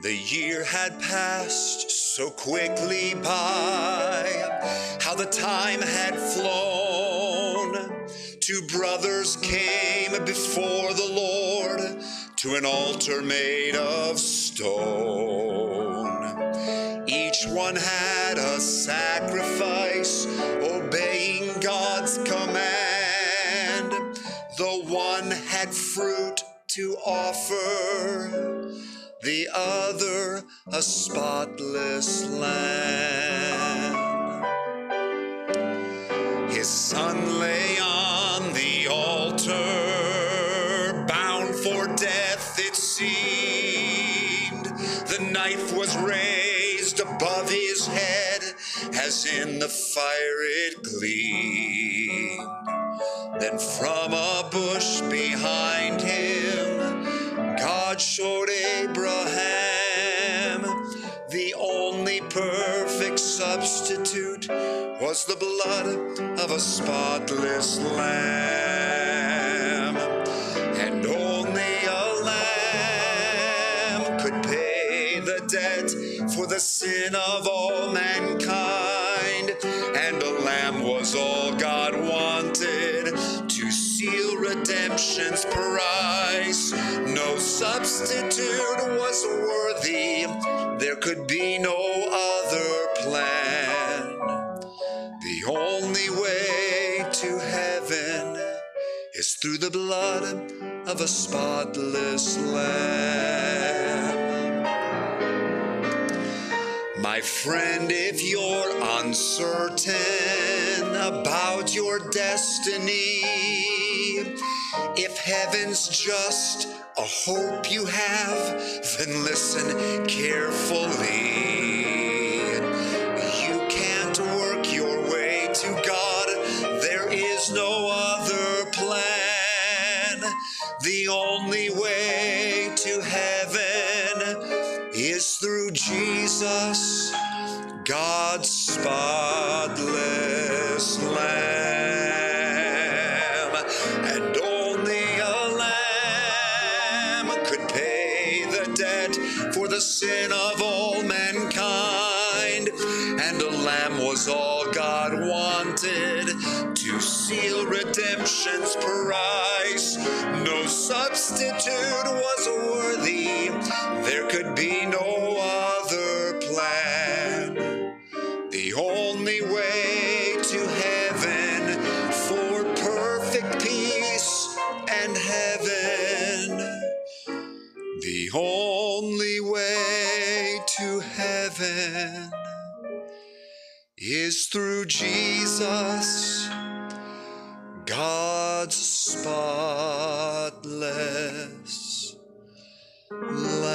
The year had passed so quickly by, how the time had flown. Two brothers came before the Lord to an altar made of stone. Each one had a sacrifice, obeying God's command. The one had fruit to offer, the other a spotless lamb. His son lay on the altar, bound for death, it seemed. The knife was raised above his head, as in the fire it gleamed. Then from a bush behind him, God showed Abraham the only perfect substitute was the blood of a spotless lamb. And only a lamb could pay the debt for the sin of all mankind. And a lamb was all God wanted redemption's price. No substitute was worthy, there could be no other plan. The only way to heaven is through the blood of a spotless lamb. My friend, if you're uncertain about your destiny, if heaven's just a hope you have, then listen carefully. You can't work your way to God, there is no other plan. The only way to heaven is through Jesus, God's spotless redemption's price. No substitute was worthy, there could be no other plan. The only way to heaven for perfect peace and heaven. The only way to heaven is through Jesus, God's spotless Lamb.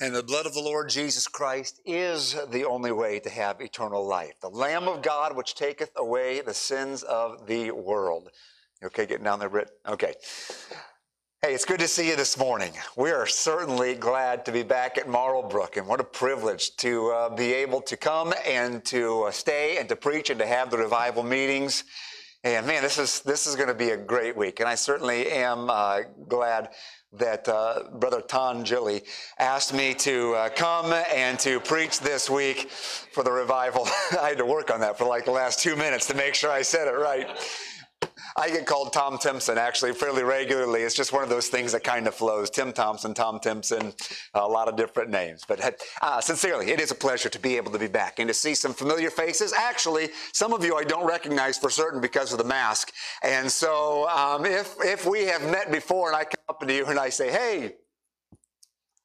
And the blood of the Lord Jesus Christ is the only way to have eternal life. The Lamb of God, which taketh away the sins of the world. Okay getting down there, Britt? Okay. Hey, it's good to see you this morning. We are certainly glad to be back at Marlbrook, and what a privilege to uh, be able to come and to uh, stay and to preach and to have the revival meetings. And man, this is this is going to be a great week, and I certainly am uh, glad that uh, Brother Ton Gilly asked me to uh, come and to preach this week for the revival. I had to work on that for like the last two minutes to make sure I said it right. I get called Tom Timpson actually fairly regularly. It's just one of those things that kind of flows. Tim Thompson, Tom Timpson, a lot of different names. But uh, sincerely, it is a pleasure to be able to be back and to see some familiar faces. Actually, some of you I don't recognize for certain because of the mask. And so um, if, if we have met before and I come up to you and I say, hey,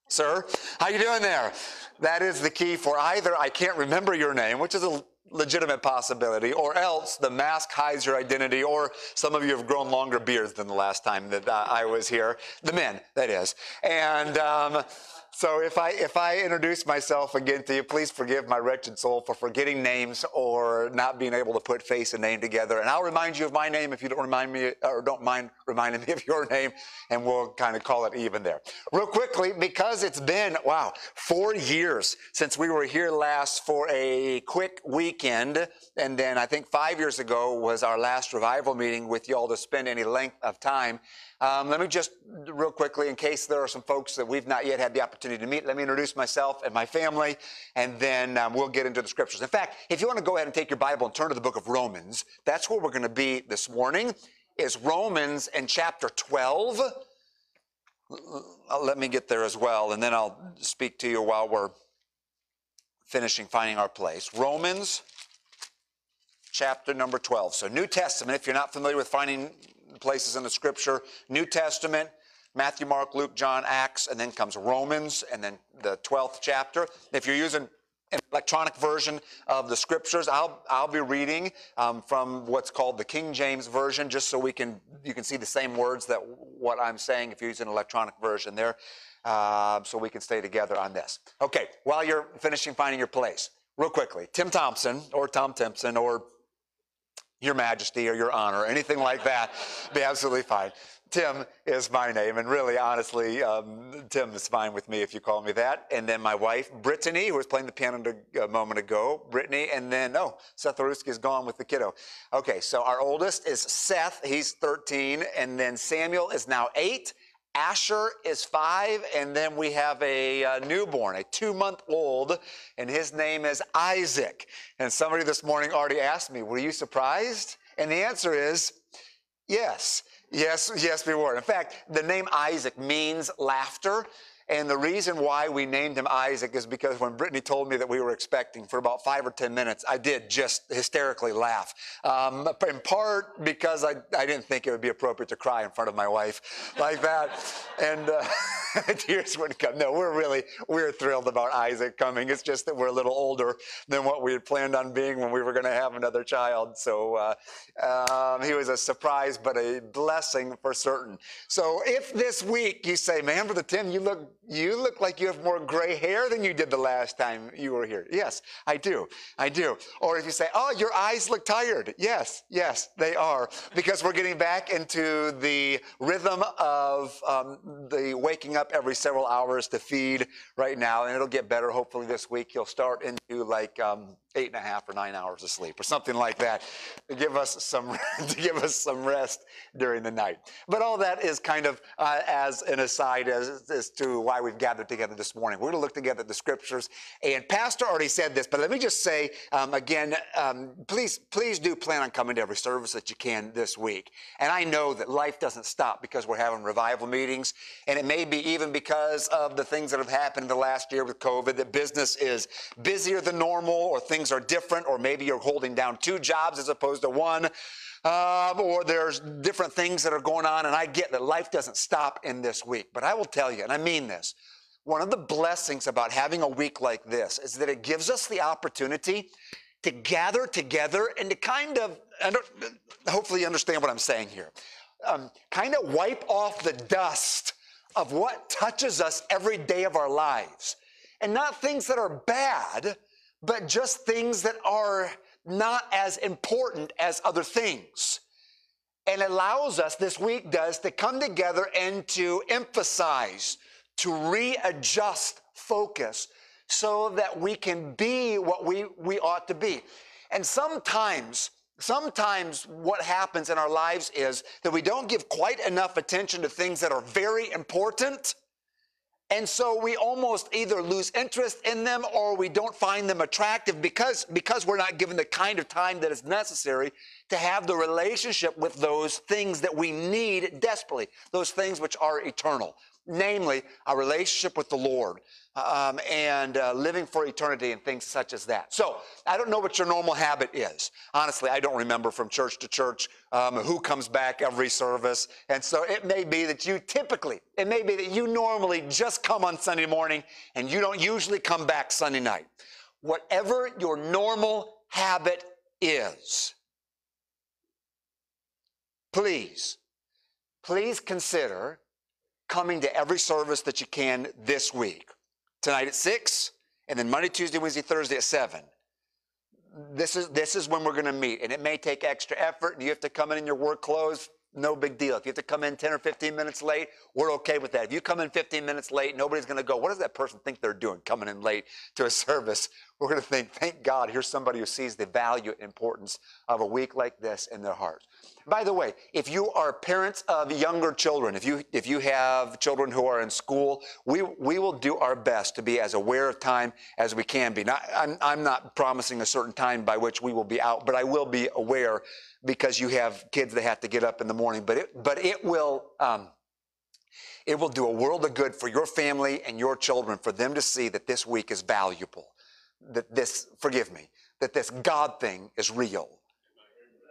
sir, how you doing there? That is the key for either I can't remember your name, which is a legitimate possibility, or else the mask hides your identity, or some of you have grown longer beards than the last time that uh, I was here. The men, that is. And um, So if I if I introduce myself again to you, please forgive my wretched soul for forgetting names or not being able to put face and name together. And I'll remind you of my name if you don't remind me or don't mind reminding me of your name, and we'll kind of call it even there. Real quickly, because it's been wow four years since we were here last for a quick weekend, and then I think five years ago was our last revival meeting with y'all to spend any length of time. Um, let me just, real quickly, in case there are some folks that we've not yet had the opportunity to meet, let me introduce myself and my family, and then um, we'll get into the scriptures. In fact, if you want to go ahead and take your Bible and turn to the book of Romans, that's where we're going to be this morning, is Romans and chapter 12. Let me get there as well, and then I'll speak to you while we're finishing finding our place. Romans chapter number 12. So, New Testament, if you're not familiar with finding places in the scripture New Testament, Matthew, Mark, Luke, John, Acts, and then comes Romans, and then the 12th chapter. If you're using an electronic version of the scriptures, I'll, I'll be reading um, from what's called the King James Version, just so we can you can see the same words that what I'm saying if you're using an electronic version there, uh, so we can stay together on this. Okay, while you're finishing finding your place, real quickly, Tim Thompson or Tom Timpson or your Majesty or Your Honor, or anything like that, be absolutely fine. Tim is my name, and really, honestly, um, Tim is fine with me if you call me that. And then my wife, Brittany, who was playing the piano a moment ago, Brittany, and then, oh, Seth Aruski is gone with the kiddo. Okay, so our oldest is Seth, he's 13, and then Samuel is now eight, Asher is five, and then we have a, a newborn, a two month old, and his name is Isaac. And somebody this morning already asked me, Were you surprised? And the answer is yes. Yes, yes, we were. In fact, the name Isaac means laughter. And the reason why we named him Isaac is because when Brittany told me that we were expecting for about five or 10 minutes, I did just hysterically laugh. Um, in part because I, I didn't think it would be appropriate to cry in front of my wife like that. and uh, tears wouldn't come. No, we're really, we're thrilled about Isaac coming. It's just that we're a little older than what we had planned on being when we were going to have another child. So uh, um, he was a surprise, but a blessing for certain. So if this week you say, man, for the Tim, you look you look like you have more gray hair than you did the last time you were here. Yes, I do. I do. Or if you say, oh, your eyes look tired. Yes, yes, they are. Because we're getting back into the rhythm of um, the waking up every several hours to feed right now. And it'll get better hopefully this week. You'll start into like um, eight and a half or nine hours of sleep or something like that to give us some to give us some rest during the night but all that is kind of uh, as an aside as, as to why we've gathered together this morning. We're going to look together at the scriptures. And pastor already said this but let me just say um, again um, please please do plan on coming to every service that you can this week. And i know that life doesn't stop because we're having revival meetings. And it may be even because of the things that have happened in the last year with covid that business is busier than normal or things are different, or maybe you're holding down two jobs as opposed to one. Um, or there's different things that are going on, and I get that life doesn't stop in this week. But I will tell you, and I mean this, one of the blessings about having a week like this is that it gives us the opportunity to gather together and to kind of, hopefully you understand what I'm saying here, um, kind of wipe off the dust of what touches us every day of our lives. And not things that are bad, but just things that are not as important as other things. And allows us, this week does, to come together and to emphasize, to readjust focus so that we can be what we, we ought to be. And sometimes, sometimes what happens in our lives is that we don't give quite enough attention to things that are very important and so we almost either lose interest in them or we don't find them attractive because, because we're not given the kind of time that is necessary to have the relationship with those things that we need desperately, those things which are eternal, namely a relationship with the Lord, um, and uh, living for eternity and things such as that. So I don't know what your normal habit is. Honestly, I don't remember from church to church um, who comes back every service. And so it may be that you typically, it may be that you normally just come on Sunday morning and you don't usually come back Sunday night. Whatever your normal habit is, please, please consider coming to every service that you can this week tonight at 6, and then Monday, Tuesday, Wednesday, Thursday at 7. This is, this is when we're going to meet, and it may take extra effort, and you have to come in in your work clothes. No big deal. If you have to come in 10 or 15 minutes late, we're okay with that. If you come in 15 minutes late, nobody's going to go, What does that person think they're doing coming in late to a service? We're going to think, Thank God, here's somebody who sees the value and importance of a week like this in their heart. By the way, if you are parents of younger children, if you if you have children who are in school, we we will do our best to be as aware of time as we can be. Not, I'm I'm not promising a certain time by which we will be out, but I will be aware because you have kids that have to get up in the morning. But it but it will. Um, it will do a world of good for your family and your children for them to see that this week is valuable. That this, forgive me, that this God thing is real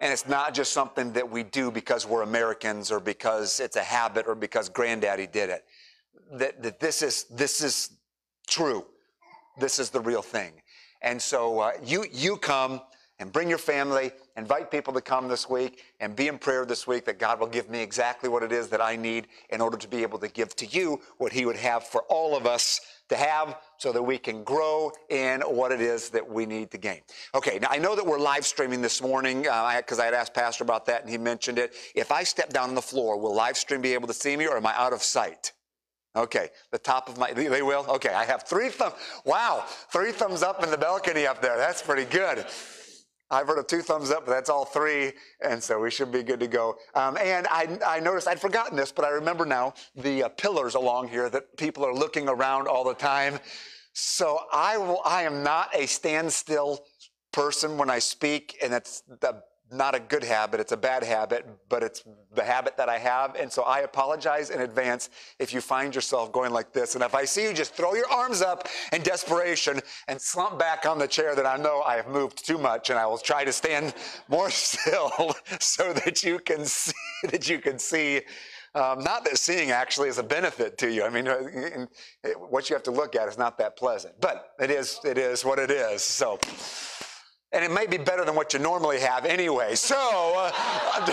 and it's not just something that we do because we're Americans or because it's a habit or because granddaddy did it. That, that this is this is true. This is the real thing. And so uh, you you come and bring your family, invite people to come this week, and be in prayer this week that God will give me exactly what it is that I need in order to be able to give to you what He would have for all of us to have so that we can grow in what it is that we need to gain. Okay, now I know that we're live streaming this morning because uh, I had asked Pastor about that and he mentioned it. If I step down on the floor, will live stream be able to see me or am I out of sight? Okay, the top of my, they will? Okay, I have three thumbs. Wow, three thumbs up in the balcony up there. That's pretty good. I've heard of two thumbs up, but that's all three, and so we should be good to go. Um, and I, I, noticed I'd forgotten this, but I remember now the uh, pillars along here that people are looking around all the time. So I will. I am not a standstill person when I speak, and that's the not a good habit, it's a bad habit, but it's the habit that I have. And so I apologize in advance if you find yourself going like this. And if I see you just throw your arms up in desperation and slump back on the chair, then I know I have moved too much and I will try to stand more still so that you can see, that you can see um, not that seeing actually is a benefit to you. I mean, what you have to look at is not that pleasant, but it is, it is what it is. So, and it may be better than what you normally have anyway. So, uh,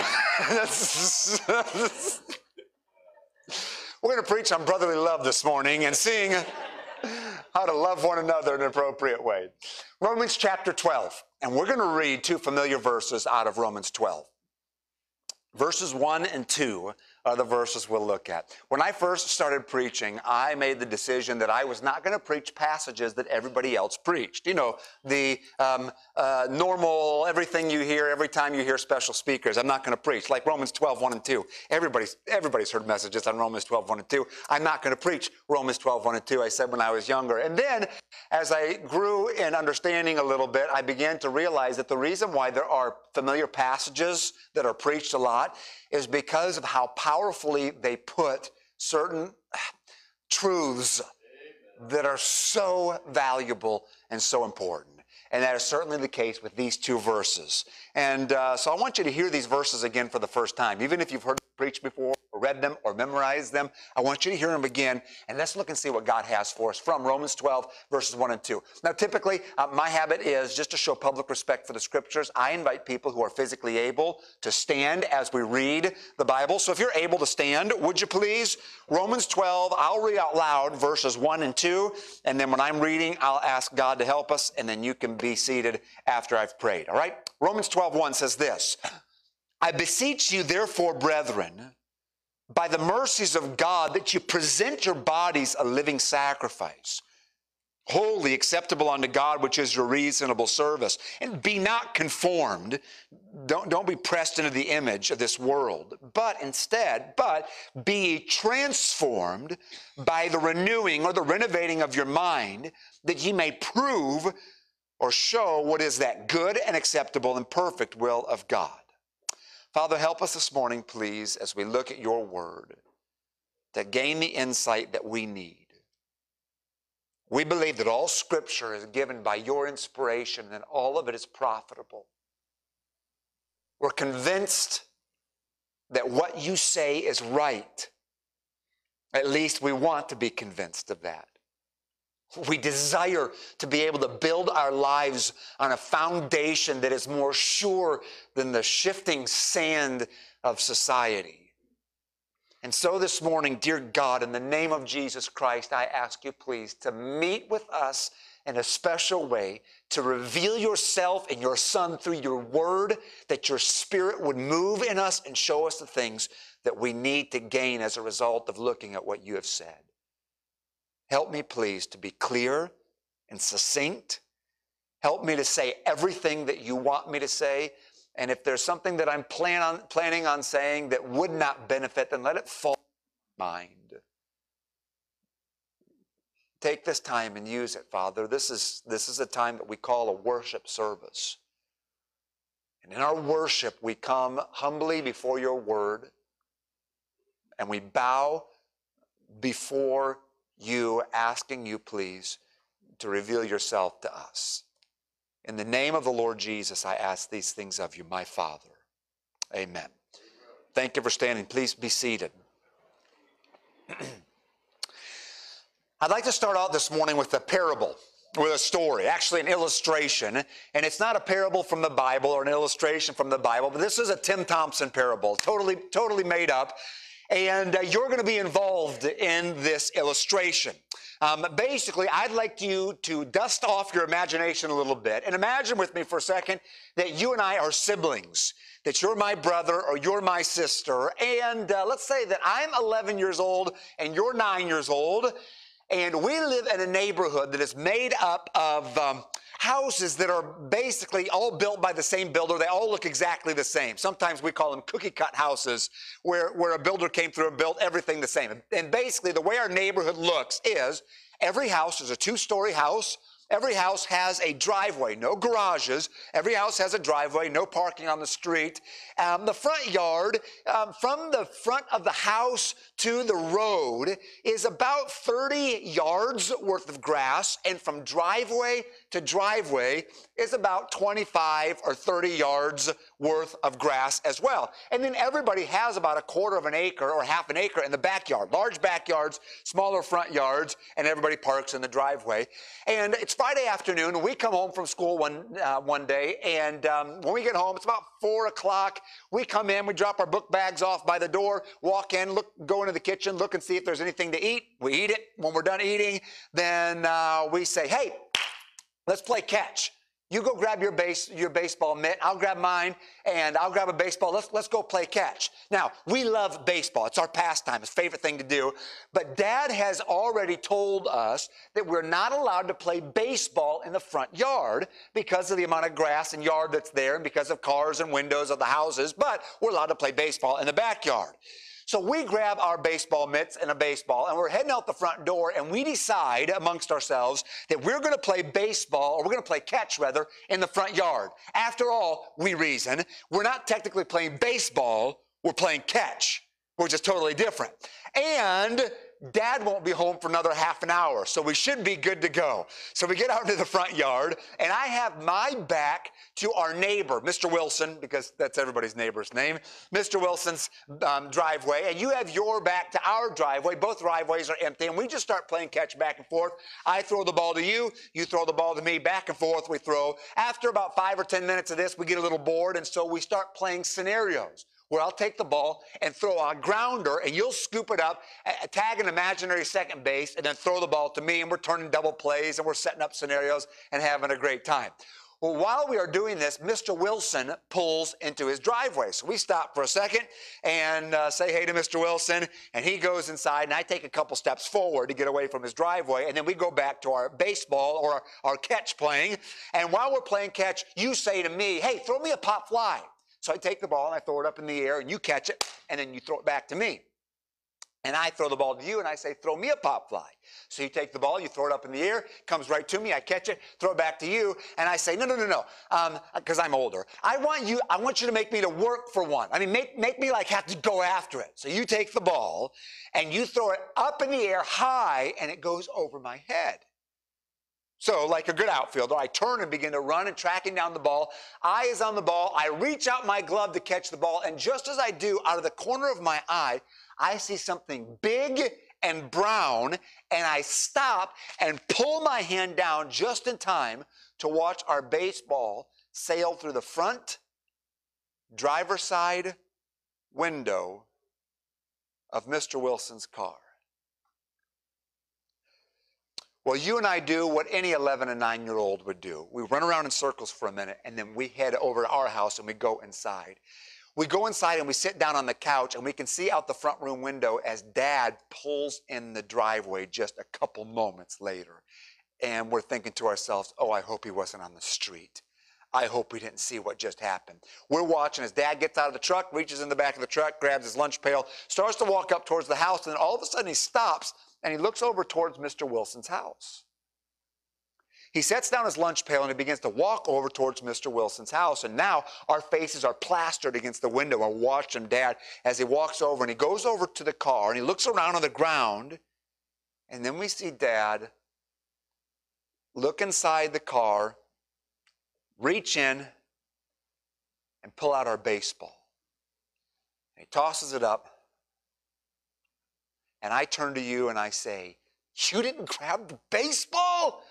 we're going to preach on brotherly love this morning and seeing how to love one another in an appropriate way. Romans chapter 12, and we're going to read two familiar verses out of Romans 12. Verses 1 and 2 are the verses we'll look at. When I first started preaching, I made the decision that I was not going to preach passages that everybody else preached. You know, the um, uh, normal, everything you hear every time you hear special speakers, I'm not going to preach. Like Romans 12, 1 and 2. Everybody's, everybody's heard messages on Romans 12, 1 and 2. I'm not going to preach Romans 12, 1 and 2. I said when I was younger. And then, as I grew in understanding a little bit, I began to realize that the reason why there are familiar passages that are preached a lot is because of how powerfully they put certain truths that are so valuable and so important. And that is certainly the case with these two verses. And uh, so I want you to hear these verses again for the first time, even if you've heard preached before, or read them, or memorized them. I want you to hear them again, and let's look and see what God has for us from Romans 12, verses 1 and 2. Now, typically, uh, my habit is just to show public respect for the scriptures. I invite people who are physically able to stand as we read the Bible. So if you're able to stand, would you please? Romans 12, I'll read out loud verses 1 and 2, and then when I'm reading, I'll ask God to help us, and then you can be seated after I've prayed. All right? Romans 12, 1 says this. I beseech you, therefore, brethren, by the mercies of God, that you present your bodies a living sacrifice, holy, acceptable unto God, which is your reasonable service. And be not conformed, don't, don't be pressed into the image of this world, but instead, but be transformed by the renewing or the renovating of your mind, that ye may prove or show what is that good and acceptable and perfect will of God. Father, help us this morning, please, as we look at your word, to gain the insight that we need. We believe that all scripture is given by your inspiration and all of it is profitable. We're convinced that what you say is right. At least we want to be convinced of that. We desire to be able to build our lives on a foundation that is more sure than the shifting sand of society. And so this morning, dear God, in the name of Jesus Christ, I ask you please to meet with us in a special way, to reveal yourself and your Son through your word, that your Spirit would move in us and show us the things that we need to gain as a result of looking at what you have said. Help me, please, to be clear and succinct. Help me to say everything that you want me to say. And if there's something that I'm plan on, planning on saying that would not benefit, then let it fall in mind. Take this time and use it, Father. This is, this is a time that we call a worship service. And in our worship, we come humbly before your word and we bow before you, asking you, please, to reveal yourself to us. In the name of the Lord Jesus, I ask these things of you, my Father. Amen. Thank you for standing. Please be seated. I'd like to start out this morning with a parable, with a story, actually an illustration. And it's not a parable from the Bible or an illustration from the Bible, but this is a Tim Thompson parable, totally, totally made up. And uh, you're going to be involved in this illustration. Um, basically, I'd like you to dust off your imagination a little bit and imagine with me for a second that you and I are siblings, that you're my brother or you're my sister. And uh, let's say that I'm 11 years old and you're nine years old. And we live in a neighborhood that is made up of um, houses that are basically all built by the same builder. They all look exactly the same. Sometimes we call them cookie cut houses where, where a builder came through and built everything the same. And basically the way our neighborhood looks is every house is a two story house Every house has a driveway, no garages. Every house has a driveway, no parking on the street. Um, the front yard, um, from the front of the house to the road, is about 30 yards worth of grass, and from driveway to driveway is about 25 or 30 yards worth of grass as well. And then everybody has about a quarter of an acre or half an acre in the backyard, large backyards, smaller front yards, and everybody parks in the driveway. And it's Friday afternoon, we come home from school one, uh, one day, and um, when we get home, it's about four o'clock. We come in, we drop our book bags off by the door, walk in, look, go into the kitchen, look and see if there's anything to eat. We eat it. When we're done eating, then uh, we say, hey, Let's play catch. You go grab your base, your baseball mitt. I'll grab mine, and I'll grab a baseball. Let's let's go play catch. Now we love baseball. It's our pastime. It's favorite thing to do. But Dad has already told us that we're not allowed to play baseball in the front yard because of the amount of grass and yard that's there, and because of cars and windows of the houses. But we're allowed to play baseball in the backyard. So we grab our baseball mitts and a baseball and we're heading out the front door and we decide amongst ourselves that we're going to play baseball or we're going to play catch rather in the front yard. After all, we reason we're not technically playing baseball, we're playing catch, which is totally different. And Dad won't be home for another half an hour, so we should be good to go. So we get out into the front yard, and I have my back to our neighbor, Mr. Wilson, because that's everybody's neighbor's name, Mr. Wilson's um, driveway, and you have your back to our driveway. Both driveways are empty, and we just start playing catch back and forth. I throw the ball to you, you throw the ball to me, back and forth we throw. After about five or 10 minutes of this, we get a little bored, and so we start playing scenarios where I'll take the ball and throw a grounder and you'll scoop it up, tag an imaginary second base, and then throw the ball to me. And we're turning double plays and we're setting up scenarios and having a great time. Well, while we are doing this, Mr. Wilson pulls into his driveway. So we stop for a second and uh, say hey to Mr. Wilson, and he goes inside, and I take a couple steps forward to get away from his driveway, and then we go back to our baseball or our, our catch playing. And while we're playing catch, you say to me, hey, throw me a pop fly. So I take the ball and I throw it up in the air and you catch it and then you throw it back to me. And I throw the ball to you and I say, throw me a pop fly. So you take the ball, you throw it up in the air, comes right to me, I catch it, throw it back to you, and I say, no, no, no, no, because um, I'm older. I want you, I want you to make me to work for one. I mean, make, make me like have to go after it. So you take the ball and you throw it up in the air high and it goes over my head. So, like a good outfielder, I turn and begin to run and tracking down the ball. Eye is on the ball. I reach out my glove to catch the ball. And just as I do, out of the corner of my eye, I see something big and brown. And I stop and pull my hand down just in time to watch our baseball sail through the front driver's side window of Mr. Wilson's car. Well, you and I do what any 11 and 9 year old would do. We run around in circles for a minute and then we head over to our house and we go inside. We go inside and we sit down on the couch and we can see out the front room window as dad pulls in the driveway just a couple moments later. And we're thinking to ourselves, oh, I hope he wasn't on the street. I hope we didn't see what just happened. We're watching as dad gets out of the truck, reaches in the back of the truck, grabs his lunch pail, starts to walk up towards the house, and then all of a sudden he stops and he looks over towards Mr. Wilson's house. He sets down his lunch pail and he begins to walk over towards Mr. Wilson's house. And now our faces are plastered against the window. I watch him, Dad, as he walks over and he goes over to the car and he looks around on the ground. And then we see Dad look inside the car, reach in, and pull out our baseball. And he tosses it up. And I turn to you and I say, You didn't grab the baseball?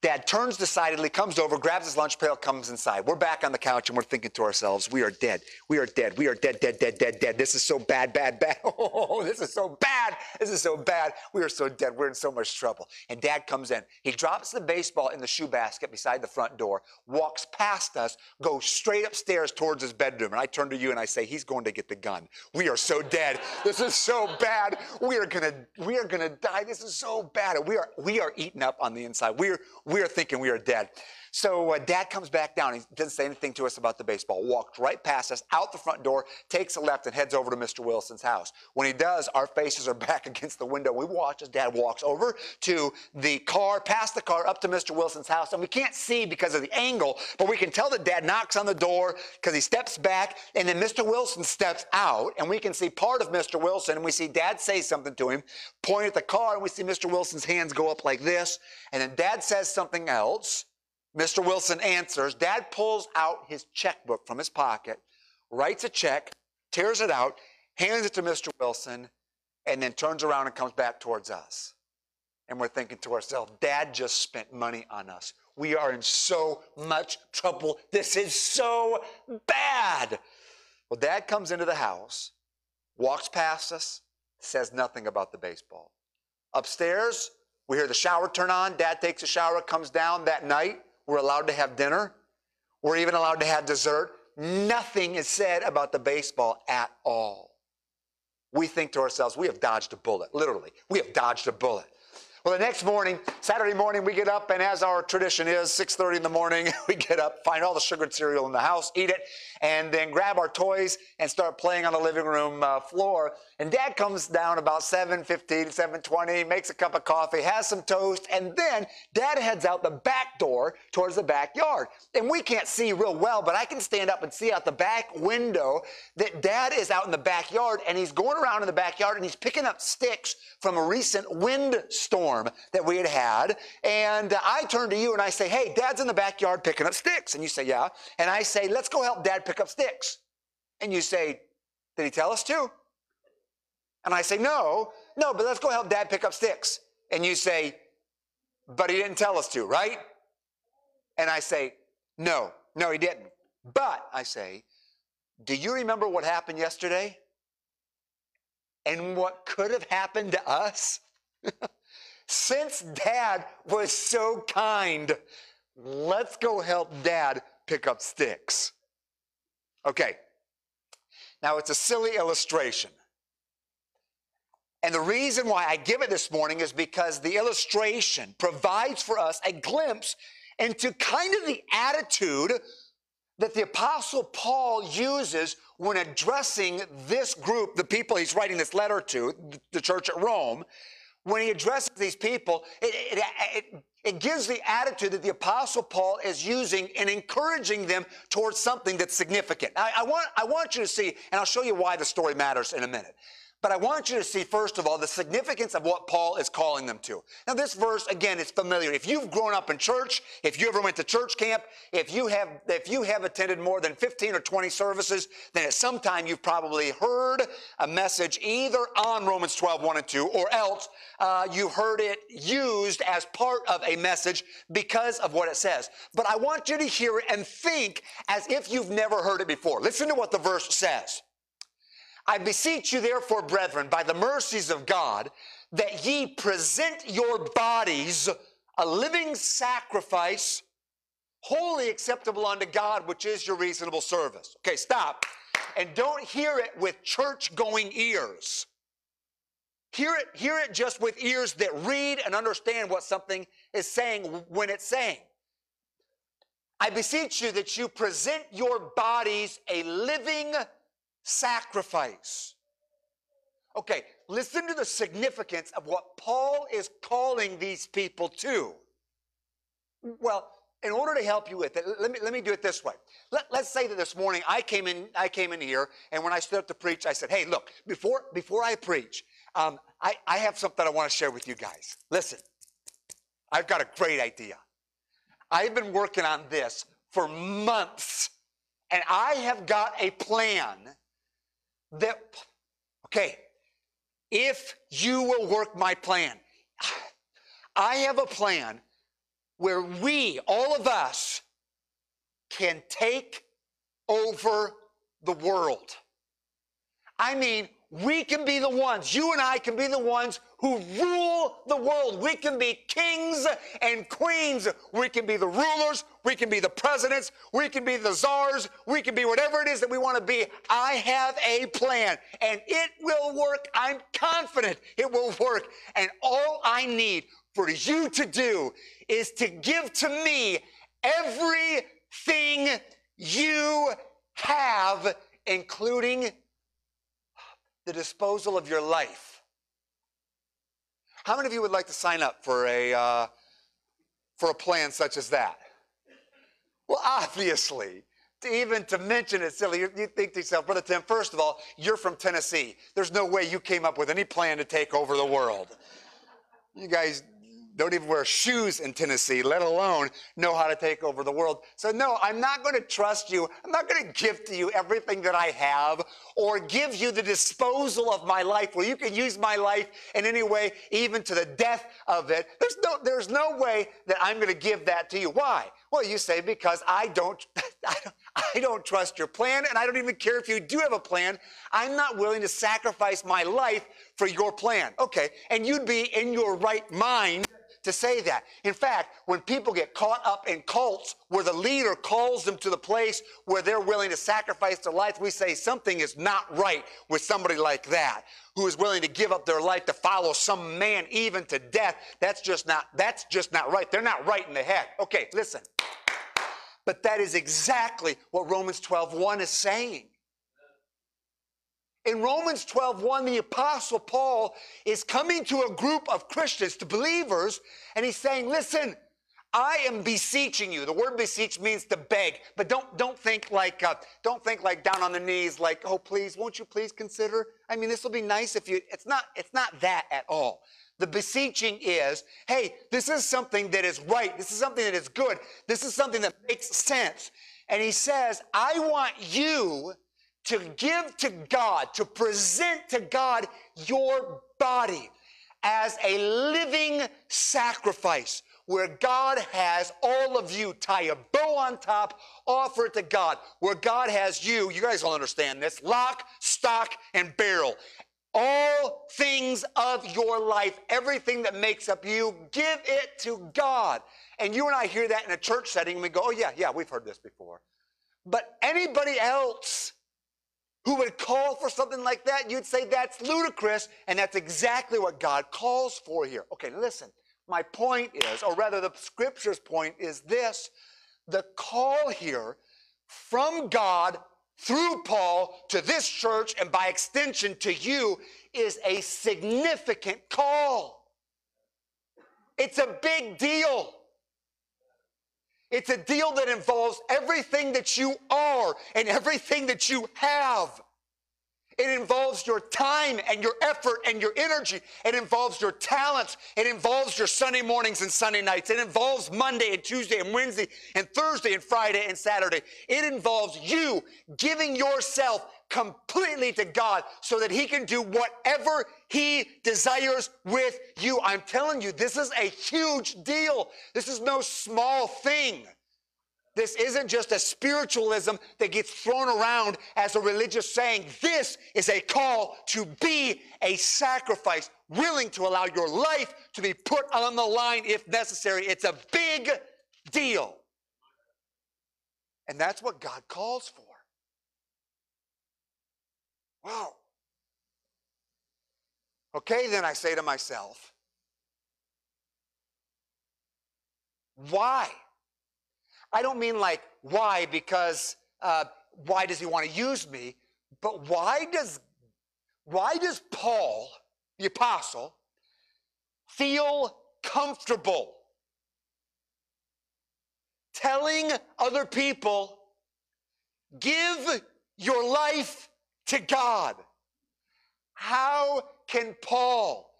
Dad turns decidedly, comes over, grabs his lunch pail, comes inside. We're back on the couch and we're thinking to ourselves, we are dead. We are dead. We are dead, dead, dead, dead, dead. This is so bad, bad, bad. Oh, this is so bad. This is so bad. We are so dead. We're in so much trouble. And dad comes in. He drops the baseball in the shoe basket beside the front door, walks past us, goes straight upstairs towards his bedroom. And I turn to you and I say, he's going to get the gun. We are so dead. This is so bad. We are gonna, we are gonna die. This is so bad. We are, we are eaten up on the inside. We are, we are thinking we are dead. So uh, dad comes back down. He doesn't say anything to us about the baseball. Walked right past us, out the front door, takes a left, and heads over to Mr. Wilson's house. When he does, our faces are back against the window. We watch as dad walks over to the car, past the car, up to Mr. Wilson's house. And we can't see because of the angle, but we can tell that dad knocks on the door because he steps back, and then Mr. Wilson steps out, and we can see part of Mr. Wilson, and we see dad say something to him, point at the car, and we see Mr. Wilson's hands go up like this, and then dad says something else. Mr. Wilson answers. Dad pulls out his checkbook from his pocket, writes a check, tears it out, hands it to Mr. Wilson, and then turns around and comes back towards us. And we're thinking to ourselves, Dad just spent money on us. We are in so much trouble. This is so bad. Well, Dad comes into the house, walks past us, says nothing about the baseball. Upstairs, we hear the shower turn on. Dad takes a shower, comes down that night. We're allowed to have dinner. We're even allowed to have dessert. Nothing is said about the baseball at all. We think to ourselves, we have dodged a bullet. Literally, we have dodged a bullet. Well, the next morning, Saturday morning, we get up, and as our tradition is, 6:30 in the morning, we get up, find all the sugared cereal in the house, eat it, and then grab our toys and start playing on the living room uh, floor. And Dad comes down about 7:15, 7:20, makes a cup of coffee, has some toast, and then Dad heads out the back door towards the backyard. And we can't see real well, but I can stand up and see out the back window that Dad is out in the backyard, and he's going around in the backyard and he's picking up sticks from a recent windstorm that we had had. And I turn to you and I say, Hey, Dad's in the backyard picking up sticks. And you say, Yeah. And I say, Let's go help Dad pick up sticks. And you say, Did he tell us to? And I say, No, no, but let's go help Dad pick up sticks. And you say, But he didn't tell us to, right? And I say, No, no, he didn't. But I say, Do you remember what happened yesterday? and what could have happened to us? Since dad was so kind, let's go help dad pick up sticks. Okay, now it's a silly illustration. And the reason why I give it this morning is because the illustration provides for us a glimpse into kind of the attitude that the Apostle Paul uses when addressing this group, the people he's writing this letter to, the church at Rome, when he addresses these people, it, it, it, it, gives the attitude that the Apostle Paul is using in encouraging them towards something that's significant. I, I, want, I want you to see, and I'll show you why the story matters in a minute. But I want you to see, first of all, the significance of what Paul is calling them to. Now, this verse, again, is familiar. If you've grown up in church, if you ever went to church camp, if you have, if you have attended more than 15 or 20 services, then at some time you've probably heard a message either on Romans 12, 1 and 2, or else uh, you heard it used as part of a message because of what it says. But I want you to hear it and think as if you've never heard it before. Listen to what the verse says. I beseech you, therefore, brethren, by the mercies of God, that ye present your bodies a living sacrifice, holy acceptable unto God, which is your reasonable service. Okay, stop. And don't hear it with church going ears. Hear it, hear it just with ears that read and understand what something is saying when it's saying. I beseech you that you present your bodies a living sacrifice. Okay, listen to the significance of what Paul is calling these people to. Well, in order to help you with it, let me, let me do it this way. Let, us say that this morning I came in, I came in here, and when I stood up to preach, I said, hey, look, before, before I preach, um, I, I have something I want to share with you guys. Listen, I've got a great idea. I've been working on this for months, and I have got a plan that, okay, if you will work my plan, I have a plan where we, all of us, can take over the world. I mean, we can be the ones, you and I can be the ones who rule the world. We can be kings and queens. We can be the rulers. We can be the presidents. We can be the czars. We can be whatever it is that we want to be. I have a plan and it will work. I'm confident it will work. And all I need for you to do is to give to me everything you have, including the disposal of your life. How many of you would like to sign up for a, uh, for a plan such as that? Well, obviously, to even to mention it silly, you, you think to yourself, Brother Tim, first of all, you're from Tennessee. There's no way you came up with any plan to take over the world. You guys don't even wear shoes in Tennessee, let alone know how to take over the world. So, no, I'm not going to trust you. I'm not going to give to you everything that I have or give you the disposal of my life where you can use my life in any way, even to the death of it. There's no, there's no way that I'm going to give that to you. Why? Well, you say, because I don't, I don't, I don't trust your plan, and I don't even care if you do have a plan. I'm not willing to sacrifice my life for your plan. Okay, and you'd be in your right mind to say that. In fact, when people get caught up in cults where the leader calls them to the place where they're willing to sacrifice their life, we say something is not right with somebody like that who is willing to give up their life to follow some man even to death. That's just not that's just not right. They're not right in the head. Okay, listen. But that is exactly what Romans 12:1 is saying. In Romans 12, 1, the Apostle Paul is coming to a group of Christians, to believers, and he's saying, Listen, I am beseeching you. The word beseech means to beg, but don't don't think like uh, don't think like down on the knees, like oh please, won't you please consider? I mean, this will be nice if you. It's not it's not that at all. The beseeching is, hey, this is something that is right. This is something that is good. This is something that makes sense. And he says, I want you to give to God, to present to God your body as a living sacrifice where God has all of you. Tie a bow on top, offer it to God. Where God has you, you guys will understand this lock, stock, and barrel. All things of your life, everything that makes up you, give it to God. And you and I hear that in a church setting and we go, oh, yeah, yeah, we've heard this before. But anybody else who would call for something like that, you'd say that's ludicrous, and that's exactly what God calls for here. Okay, listen. My point is, or rather, the scripture's point is this the call here from God through Paul to this church and by extension to you is a significant call. It's a big deal. It's a deal that involves everything that you are and everything that you have. It involves your time and your effort and your energy. It involves your talents. It involves your Sunday mornings and Sunday nights. It involves Monday and Tuesday and Wednesday and Thursday and Friday and Saturday. It involves you giving yourself completely to God so that He can do whatever He desires with you. I'm telling you, this is a huge deal. This is no small thing. This isn't just a spiritualism that gets thrown around as a religious saying. This is a call to be a sacrifice, willing to allow your life to be put on the line if necessary. It's a big deal. And that's what God calls for. Wow. Okay, then I say to myself, why? I don't mean like why because uh, why does he want to use me, but why does why does Paul, the apostle, feel comfortable telling other people, give your life to God? How can Paul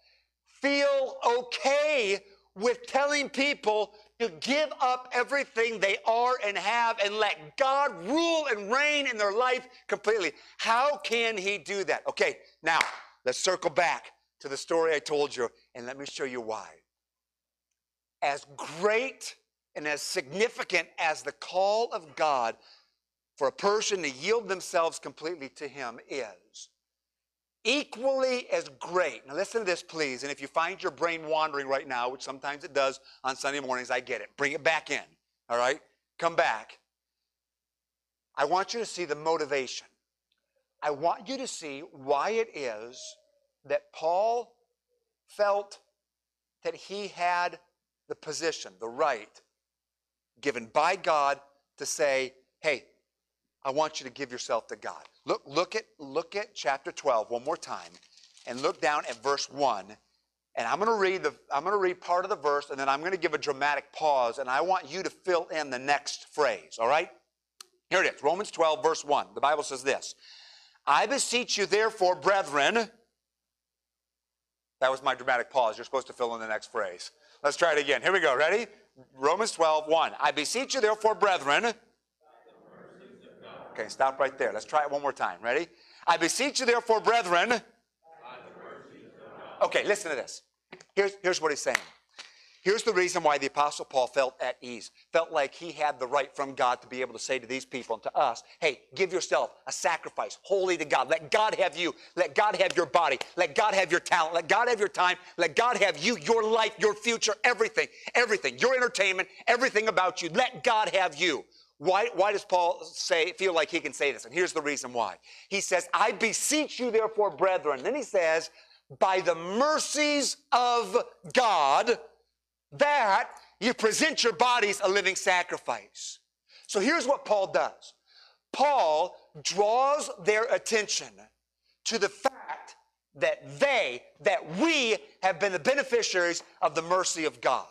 feel okay with telling people to give up everything they are and have and let God rule and reign in their life completely. How can he do that? Okay, now let's circle back to the story I told you and let me show you why. As great and as significant as the call of God for a person to yield themselves completely to him is, equally as great. Now, listen to this, please. And if you find your brain wandering right now, which sometimes it does on Sunday mornings, I get it. Bring it back in. All right? Come back. I want you to see the motivation. I want you to see why it is that Paul felt that he had the position, the right, given by God to say, hey, I want you to give yourself to God. Look, look at look at chapter 12 one more time and look down at verse 1. And I'm going to read the I'm going to read part of the verse and then I'm going to give a dramatic pause and I want you to fill in the next phrase, all right? Here it is. Romans 12 verse 1. The Bible says this. I beseech you therefore, brethren, that was my dramatic pause. You're supposed to fill in the next phrase. Let's try it again. Here we go. Ready? Romans 12, 1. I beseech you therefore, brethren, Okay, stop right there. Let's try it one more time. Ready? I beseech you, therefore, brethren. Okay, listen to this. Here's, here's what he's saying. Here's the reason why the Apostle Paul felt at ease, felt like he had the right from God to be able to say to these people and to us, hey, give yourself a sacrifice, holy to God. Let God have you. Let God have your body. Let God have your talent. Let God have your time. Let God have you, your life, your future, everything, everything, your entertainment, everything about you. Let God have you. Why, why does Paul say, feel like he can say this? And here's the reason why. He says, I beseech you, therefore, brethren. Then he says, by the mercies of God, that you present your bodies a living sacrifice. So here's what Paul does Paul draws their attention to the fact that they, that we have been the beneficiaries of the mercy of God.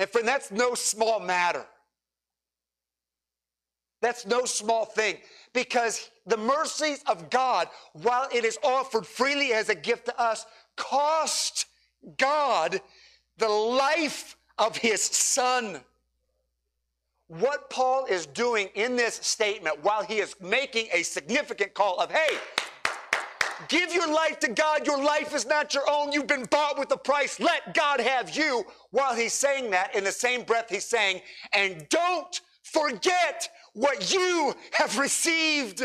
And friend, that's no small matter. That's no small thing because the mercies of God, while it is offered freely as a gift to us, cost God the life of his son. What Paul is doing in this statement while he is making a significant call of, hey, Give your life to God. Your life is not your own. You've been bought with a price. Let God have you. While he's saying that, in the same breath, he's saying, and don't forget what you have received.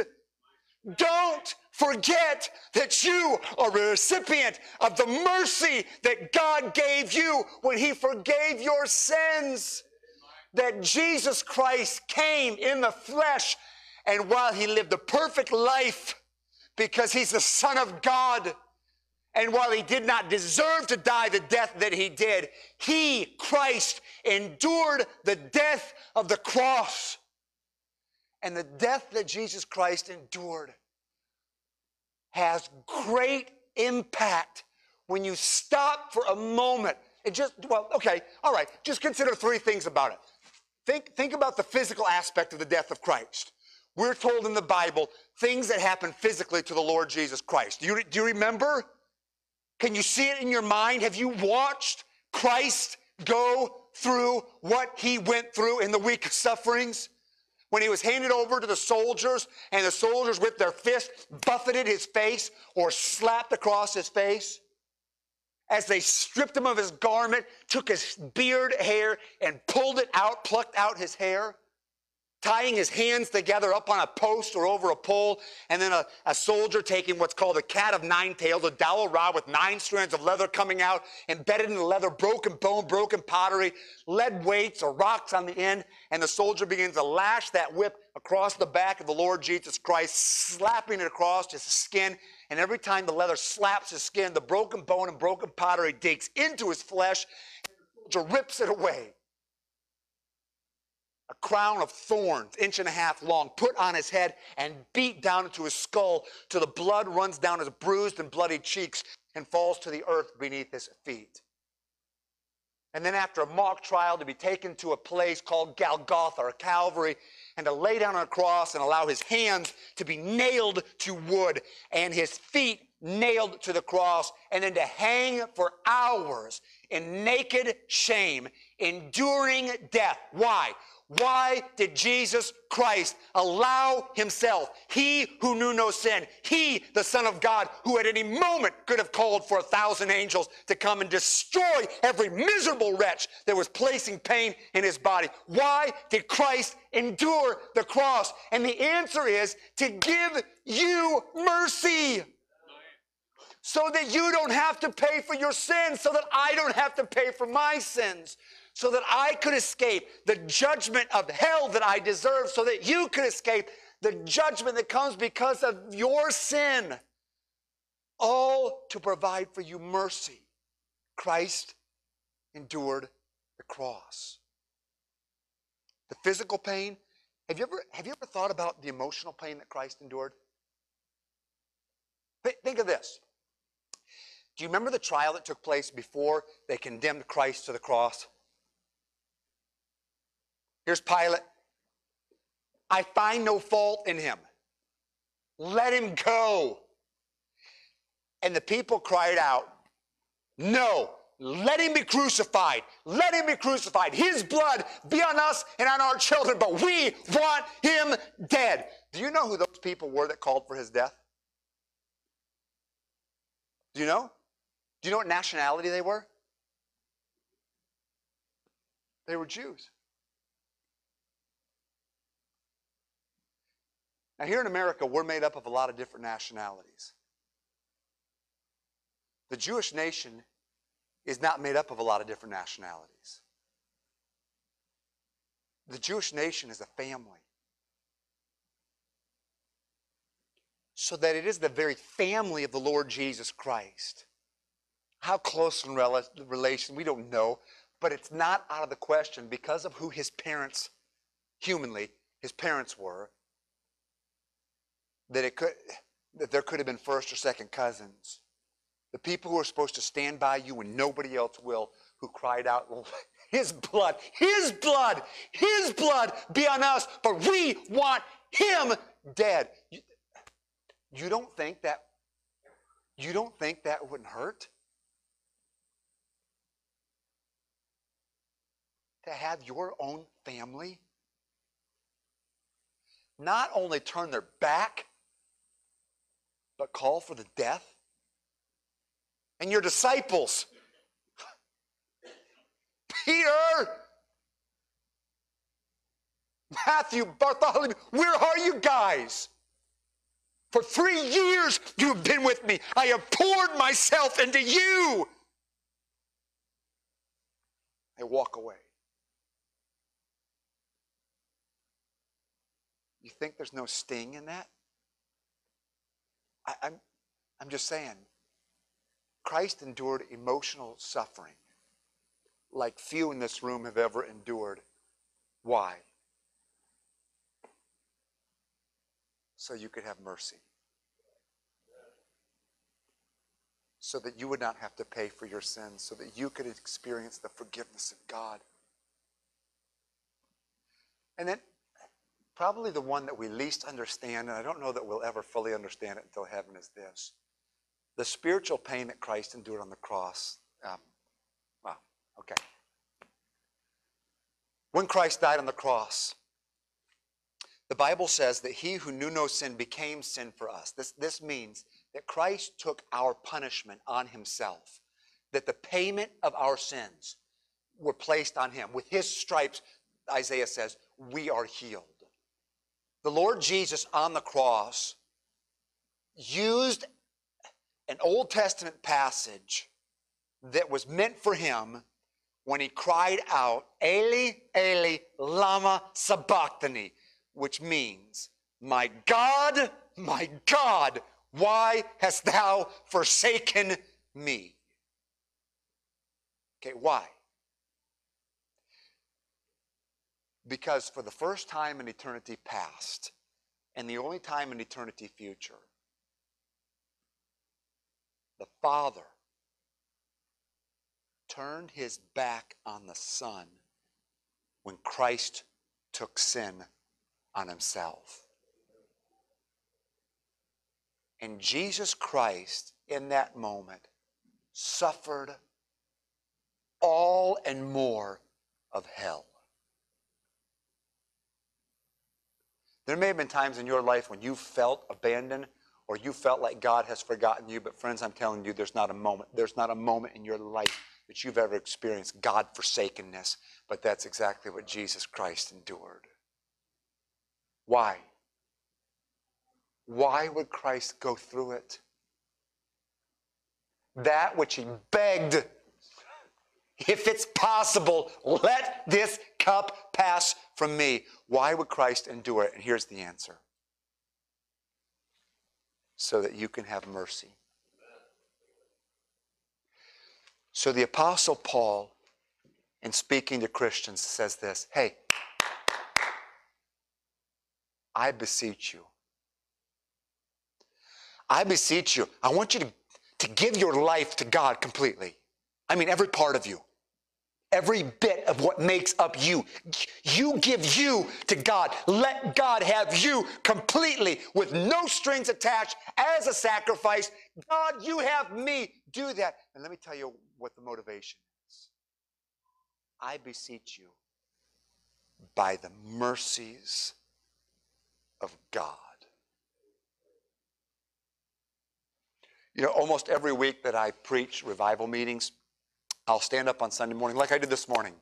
Don't forget that you are a recipient of the mercy that God gave you when he forgave your sins. That Jesus Christ came in the flesh, and while he lived a perfect life, because he's the Son of God. And while he did not deserve to die the death that he did, he, Christ, endured the death of the cross. And the death that Jesus Christ endured has great impact when you stop for a moment and just, well, okay, all right, just consider three things about it. Think, think about the physical aspect of the death of Christ. We're told in the Bible things that happen physically to the Lord Jesus Christ. Do you, do you remember? Can you see it in your mind? Have you watched Christ go through what he went through in the week of sufferings? When he was handed over to the soldiers, and the soldiers with their fists buffeted his face or slapped across his face? as they stripped him of his garment, took his beard hair and pulled it out, plucked out his hair, tying his hands together up on a post or over a pole, and then a, a soldier taking what's called a cat of nine tails, a dowel rod with nine strands of leather coming out, embedded in the leather, broken bone, broken pottery, lead weights or rocks on the end, and the soldier begins to lash that whip across the back of the Lord Jesus Christ, slapping it across his skin. And every time the leather slaps his skin, the broken bone and broken pottery digs into his flesh, and the soldier rips it away a crown of thorns, inch and a half long, put on his head and beat down into his skull till the blood runs down his bruised and bloody cheeks and falls to the earth beneath his feet. And then, after a mock trial, to be taken to a place called Golgotha or Calvary, and to lay down on a cross and allow his hands to be nailed to wood and his feet nailed to the cross, and then to hang for hours in naked shame, enduring death. Why? Why did Jesus Christ allow himself, he who knew no sin, he, the Son of God, who at any moment could have called for a thousand angels to come and destroy every miserable wretch that was placing pain in his body? Why did Christ endure the cross? And the answer is to give you mercy so that you don't have to pay for your sins, so that I don't have to pay for my sins so that I could escape the judgment of hell that I deserve, so that you could escape the judgment that comes because of your sin. All to provide for you mercy. Christ endured the cross. The physical pain, have you ever, have you ever thought about the emotional pain that Christ endured? Think of this. Do you remember the trial that took place before they condemned Christ to the cross? Here's Pilate. I find no fault in him. Let him go. And the people cried out, No, let him be crucified. Let him be crucified. His blood be on us and on our children, but we want him dead. Do you know who those people were that called for his death? Do you know? Do you know what nationality they were? They were Jews. Now, here in America, we're made up of a lot of different nationalities. The Jewish nation is not made up of a lot of different nationalities. The Jewish nation is a family. So that it is the very family of the Lord Jesus Christ. How close in relation, we don't know, but it's not out of the question because of who his parents, humanly, his parents were, that it could that there could have been first or second cousins. The people who are supposed to stand by you when nobody else will, who cried out, His blood, His blood, His blood be on us, but we want Him dead. You, you don't think that you don't think that wouldn't hurt? To have your own family not only turn their back but call for the death? And your disciples, Peter, Matthew, Bartholomew, where are you guys? For three years you have been with me. I have poured myself into you. I walk away. You think there's no sting in that? I, am I'm, I'm just saying, Christ endured emotional suffering like few in this room have ever endured. Why? So you could have mercy. So that you would not have to pay for your sins, so that you could experience the forgiveness of God. And then Probably the one that we least understand, and I don't know that we'll ever fully understand it until heaven, is this the spiritual pain that Christ endured on the cross. Um, well, okay. When Christ died on the cross, the Bible says that he who knew no sin became sin for us. This, this means that Christ took our punishment on himself that the payment of our sins were placed on him. With his stripes, Isaiah says, we are healed. The Lord Jesus on the cross used an Old Testament passage that was meant for him when he cried out, Eli, Eli, Lama Sabachthani, which means, My God, my God, why hast thou forsaken me? Okay, why? Because for the first time in eternity past, and the only time in eternity future, the Father turned his back on the Son when Christ took sin on himself. And Jesus Christ, in that moment, suffered all and more of hell. There may have been times in your life when you felt abandoned or you felt like God has forgotten you, but friends, I'm telling you, there's not a moment, there's not a moment in your life that you've ever experienced God forsakenness, but that's exactly what Jesus Christ endured. Why? Why would Christ go through it? That which he begged, if it's possible, let this cup pass from me. Why would Christ endure it? And here's the answer so that you can have mercy. So the Apostle Paul, in speaking to Christians, says this Hey, I beseech you. I beseech you. I want you to, to give your life to God completely. I mean, every part of you every bit of what makes up you. You give you to God. Let God have you completely with no strings attached as a sacrifice. God, you have me. Do that. And let me tell you what the motivation is. I beseech you by the mercies of God. You know, almost every week that I preach revival meetings, I'll stand up on Sunday morning, like I did this morning,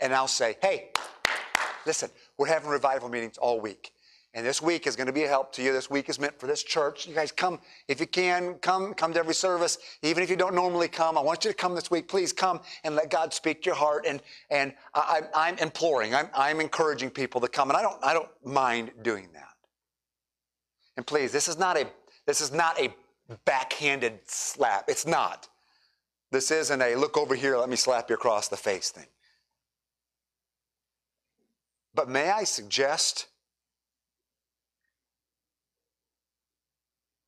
and I'll say, hey, listen, we're having revival meetings all week. And this week is going to be a help to you. This week is meant for this church. You guys come, if you can, come, come to every service. Even if you don't normally come, I want you to come this week. Please come and let God speak to your heart. And, and I, am imploring, I'm, I'm encouraging people to come. And I don't, I don't mind doing that. And please, this is not a, this is not a backhanded slap. It's not. This isn't a look over here, let me slap you across the face thing. But may I suggest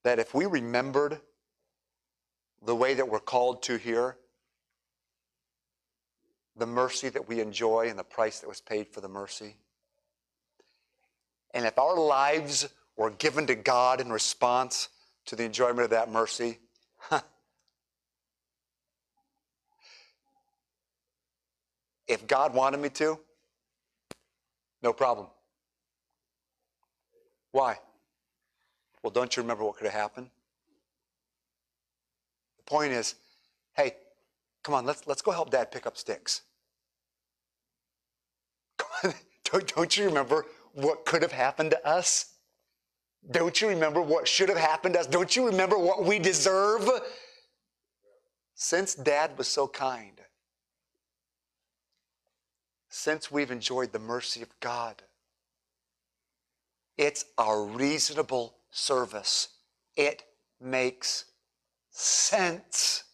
that if we remembered the way that we're called to here, the mercy that we enjoy and the price that was paid for the mercy, and if our lives were given to God in response to the enjoyment of that mercy, If God wanted me to, no problem. Why? Well, don't you remember what could have happened? The point is, hey, come on, let's, let's go help dad pick up sticks. don't, don't you remember what could have happened to us? Don't you remember what should have happened to us? Don't you remember what we deserve? Since dad was so kind, since we've enjoyed the mercy of God. It's our reasonable service. It makes sense.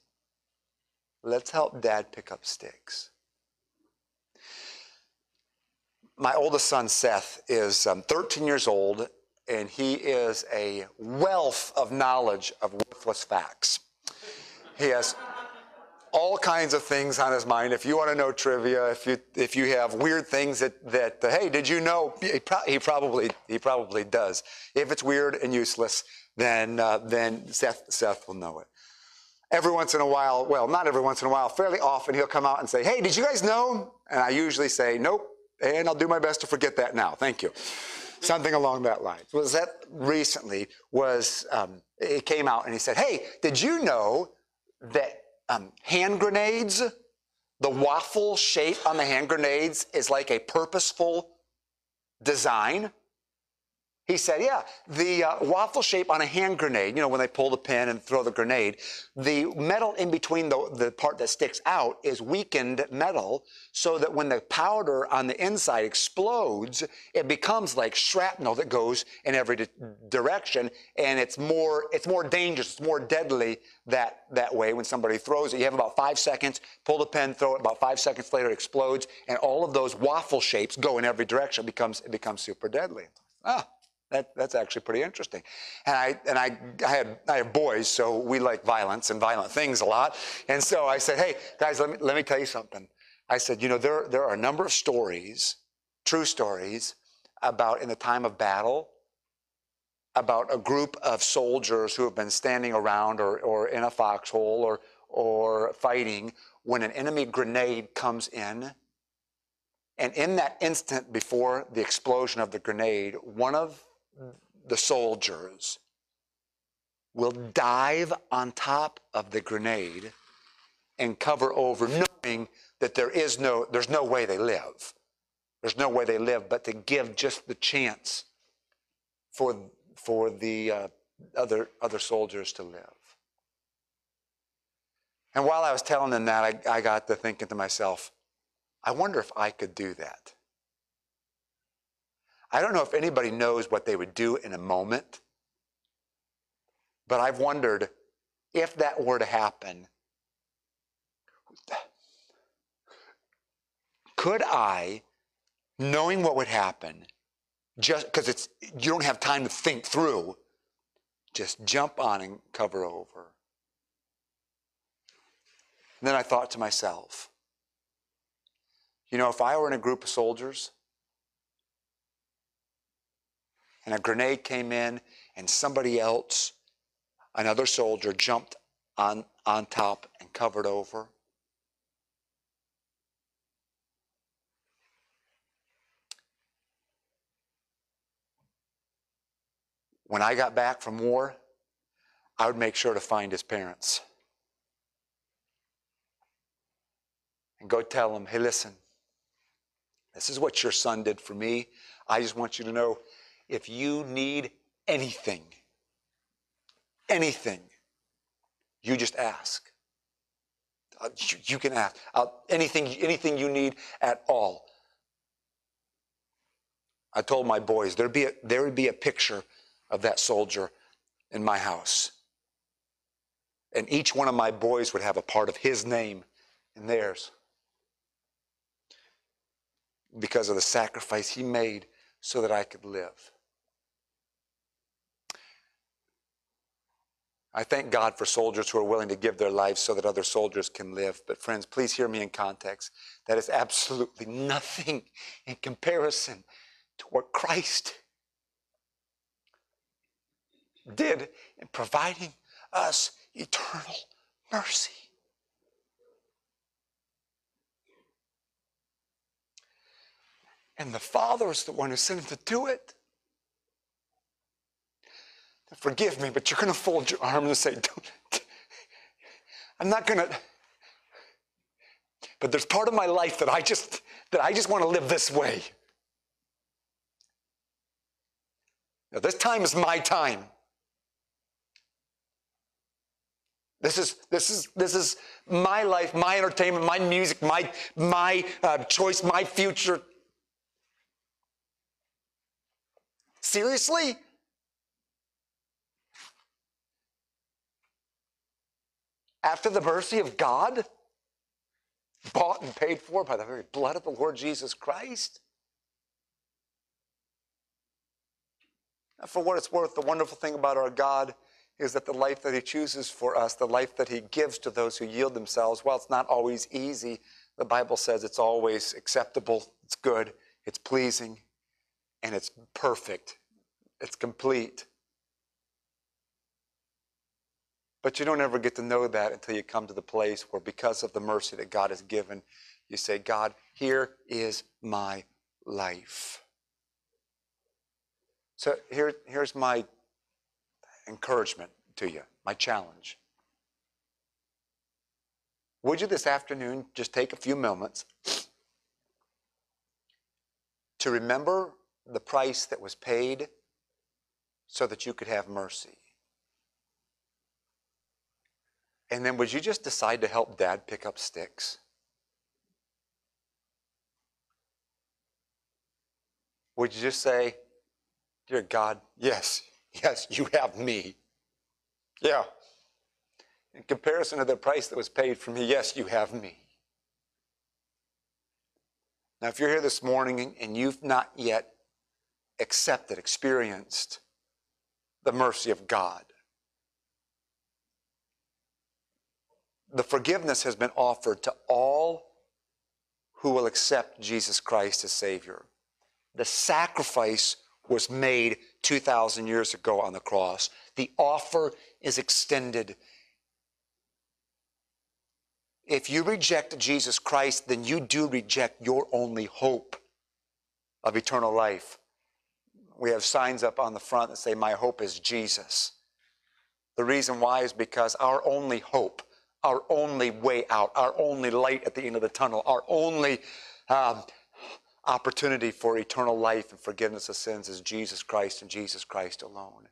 Let's help dad pick up sticks. My oldest son, Seth, is um, 13 years old, and he is a wealth of knowledge of worthless facts. He has all kinds of things on his mind. If you want to know trivia, if you if you have weird things that that uh, hey, did you know? He, pro- he, probably he probably does. If it's weird and useless, then uh, then Seth Seth will know it. Every once in a while, well, not every once in a while, fairly often, he'll come out and say, "Hey, did you guys know?" And I usually say, "Nope," and I'll do my best to forget that now. Thank you. Something along that line. Was that recently? Was um, it came out and he said, "Hey, did you know that um, hand grenades, the waffle shape on the hand grenades is like a purposeful design. He said, yeah, the uh, waffle shape on a hand grenade, you know, when they pull the pin and throw the grenade, the metal in between the, the part that sticks out is weakened metal so that when the powder on the inside explodes, it becomes like shrapnel that goes in every di- direction and it's more, it's more dangerous, it's more deadly that, that way when somebody throws it. You have about five seconds, pull the pin, throw it, about five seconds later it explodes and all of those waffle shapes go in every direction. It becomes, it becomes super deadly. Ah, that, that's actually pretty interesting. And I and I, I had I have boys, so we like violence and violent things a lot. And so I said, hey guys, let me let me tell you something. I said, you know, there there are a number of stories, true stories, about in the time of battle, about a group of soldiers who have been standing around or, or in a foxhole or or fighting when an enemy grenade comes in. And in that instant before the explosion of the grenade, one of the soldiers will dive on top of the grenade and cover over knowing that there is no there's no way they live. There's no way they live but to give just the chance for for the uh, other other soldiers to live. And while i was telling them that I, I got to thinking to myself i wonder if i could do that I don't know if anybody knows what they would do in a moment, but I've wondered if that were to happen, could I, knowing what would happen, just because it's you don't have time to think through, just jump on and cover over. And then I thought to myself, you know, if I were in a group of soldiers and a grenade came in and somebody else, another soldier, jumped on, on top and covered over. When I got back from war, I would make sure to find his parents and go tell them, hey, listen, this is what your son did for me. I just want you to know if you need anything, anything, you just ask. Uh, you, you, can ask uh, anything, anything you need at all. I told my boys there'd be there would be a picture of that soldier in my house. And each one of my boys would have a part of his name in theirs because of the sacrifice he made so that I could live. I thank God for soldiers who are willing to give their lives so that other soldiers can live. But, friends, please hear me in context. That is absolutely nothing in comparison to what Christ did in providing us eternal mercy. And the Father is the one who sent him to do it. Forgive me, but you're going to fold your arms and say, Don't. I'm not going to. But there's part of my life that I just that I just want to live this way. Now, this time is my time. This is this is this is my life, my entertainment, my music, my my uh, choice, my future. Seriously? After the mercy of God, bought and paid for by the very blood of the Lord Jesus Christ. Now, for what it's worth, the wonderful thing about our God is that the life that He chooses for us, the life that He gives to those who yield themselves, while it's not always easy, the Bible says it's always acceptable, it's good, it's pleasing, and it's perfect, it's complete. But you don't ever get to know that until you come to the place where, because of the mercy that God has given, you say, God, here is my life. So here, here's my encouragement to you, my challenge. would you this afternoon just take a few moments to remember the price that was paid so that you could have mercy? And then would you just decide to help dad pick up sticks? Would you just say, Dear God, yes, yes, you have me. Yeah. In comparison to the price that was paid for me, yes, you have me. Now, if you're here this morning and you've not yet accepted, experienced the mercy of God, the forgiveness has been offered to all who will accept Jesus Christ as Savior. The sacrifice was made 2,000 years ago on the cross. The offer is extended. If you reject Jesus Christ, then you do reject your only hope of eternal life. We have signs up on the front that say, My hope is Jesus. The reason why is because our only hope, our only way out, our only light at the end of the tunnel, our only um, opportunity for eternal life and forgiveness of sins is Jesus Christ and Jesus Christ alone.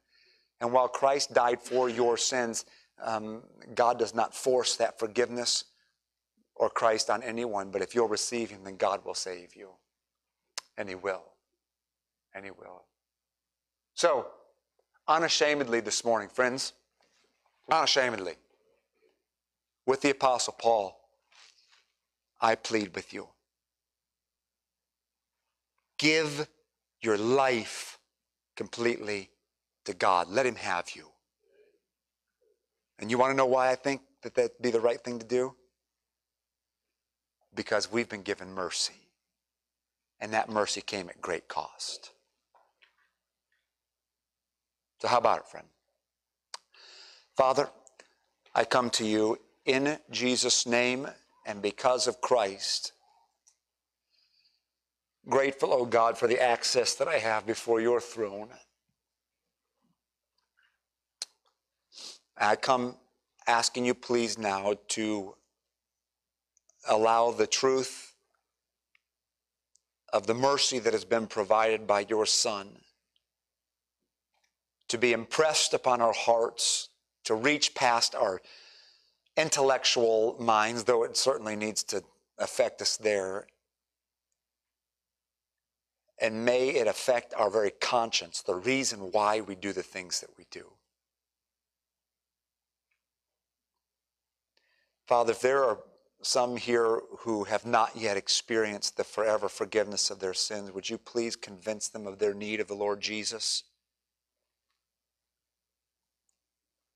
And while Christ died for your sins, um, God does not force that forgiveness or Christ on anyone, but if you'll receive Him, then God will save you. And He will. And He will. So, unashamedly this morning, friends, unashamedly, with the Apostle Paul, I plead with you. Give your life completely to God. Let Him have you. And you want to know why I think that that'd be the right thing to do? Because we've been given mercy. And that mercy came at great cost. So, how about it, friend? Father, I come to you in Jesus' name and because of Christ Grateful, O oh God, for the access that I have before your throne. I come asking you, please, now to allow the truth of the mercy that has been provided by your Son to be impressed upon our hearts, to reach past our intellectual minds, though it certainly needs to affect us there, and may it affect our very conscience, the reason why we do the things that we do. Father, if there are some here who have not yet experienced the forever forgiveness of their sins, would you please convince them of their need of the Lord Jesus?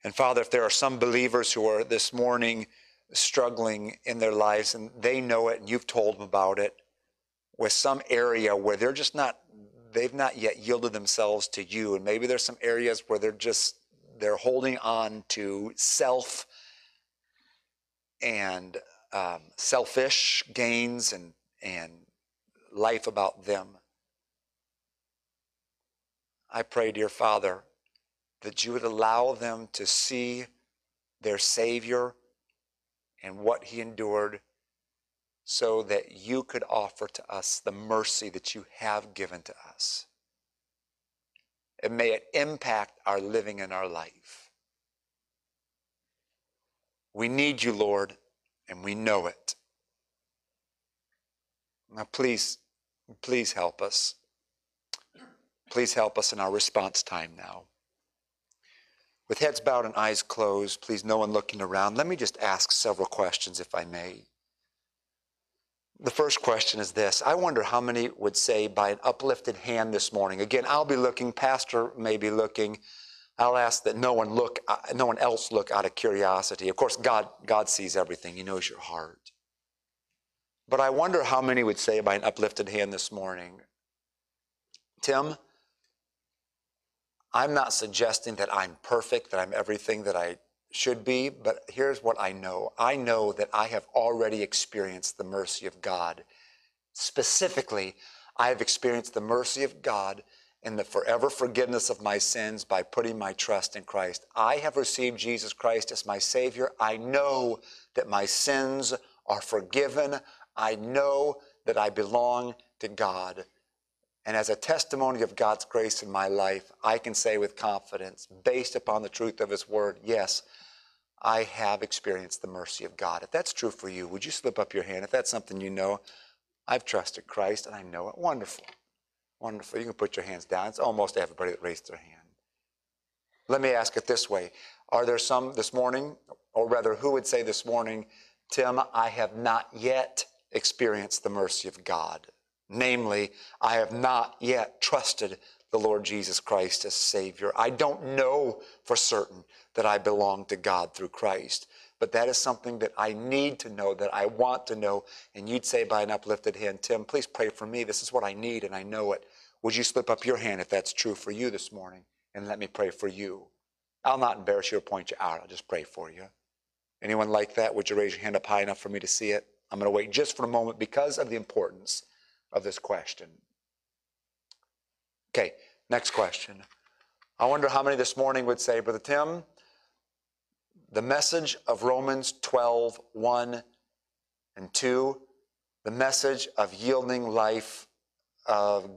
And Father, if there are some believers who are this morning struggling in their lives and they know it and you've told them about it, with some area where they're just not they've not yet yielded themselves to you. And maybe there's some areas where they're just they're holding on to self and um, selfish gains and and life about them. I pray dear father that you would allow them to see their savior and what he endured so that you could offer to us the mercy that you have given to us. And may it impact our living and our life. We need you, Lord, and we know it. Now, please, please help us. Please help us in our response time now. With heads bowed and eyes closed, please, no one looking around, let me just ask several questions, if I may. The first question is this I wonder how many would say by an uplifted hand this morning. Again, I'll be looking, Pastor may be looking. I'll ask that no one look, uh, no one else look out of curiosity. Of course, God, God sees everything. He knows your heart. But I wonder how many would say by an uplifted hand this morning, Tim, I'm not suggesting that I'm perfect, that I'm everything that I should be, but here's what I know I know that I have already experienced the mercy of God. Specifically, I have experienced the mercy of God and the forever forgiveness of my sins by putting my trust in Christ. I have received Jesus Christ as my Savior. I know that my sins are forgiven. I know that I belong to God. And as a testimony of God's grace in my life, I can say with confidence, based upon the truth of His Word, yes, I have experienced the mercy of God. If that's true for you, would you slip up your hand? If that's something you know, I've trusted Christ and I know it. Wonderful. Wonderful. You can put your hands down. It's almost everybody that raised their hand. Let me ask it this way Are there some this morning, or rather, who would say this morning, Tim, I have not yet experienced the mercy of God? Namely, I have not yet trusted the Lord Jesus Christ as Savior. I don't know for certain that I belong to God through Christ, but that is something that I need to know, that I want to know. And you'd say by an uplifted hand, Tim, please pray for me. This is what I need, and I know it. Would you slip up your hand if that's true for you this morning? And let me pray for you. I'll not embarrass you or point you out. I'll just pray for you. Anyone like that? Would you raise your hand up high enough for me to see it? I'm going to wait just for a moment because of the importance of this question. Okay, next question. I wonder how many this morning would say, Brother Tim, the message of Romans 12, 1 and 2, the message of yielding life, of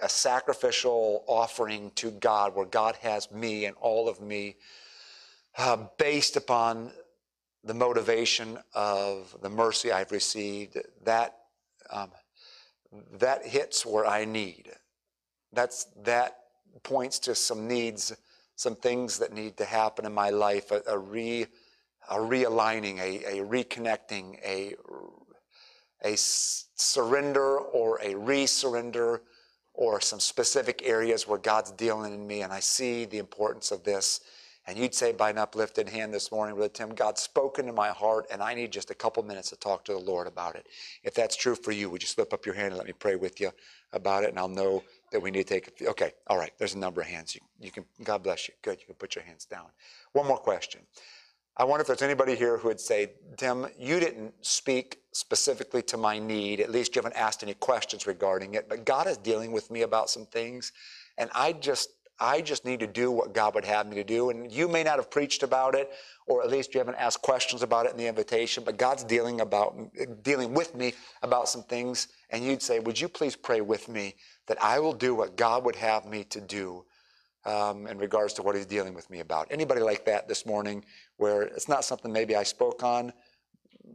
a sacrificial offering to God, where God has me and all of me, uh, based upon the motivation of the mercy I've received, that um, that hits where I need. That's that points to some needs, some things that need to happen in my life, a, a re a realigning, a, a reconnecting, a a surrender or a re-surrender or some specific areas where God's dealing in me and I see the importance of this and you'd say by an uplifted hand this morning, Brother Tim, God's spoken to my heart, and I need just a couple minutes to talk to the Lord about it. If that's true for you, would you slip up your hand and let me pray with you about it? And I'll know that we need to take a Okay, all right, there's a number of hands. You, you can, God bless you. Good, you can put your hands down. One more question. I wonder if there's anybody here who would say, Tim, you didn't speak specifically to my need. At least you haven't asked any questions regarding it, but God is dealing with me about some things. And I just I just need to do what God would have me to do. And you may not have preached about it, or at least you haven't asked questions about it in the invitation, but God's dealing about dealing with me about some things. And you'd say, Would you please pray with me that I will do what God would have me to do um, in regards to what He's dealing with me about? Anybody like that this morning where it's not something maybe I spoke on,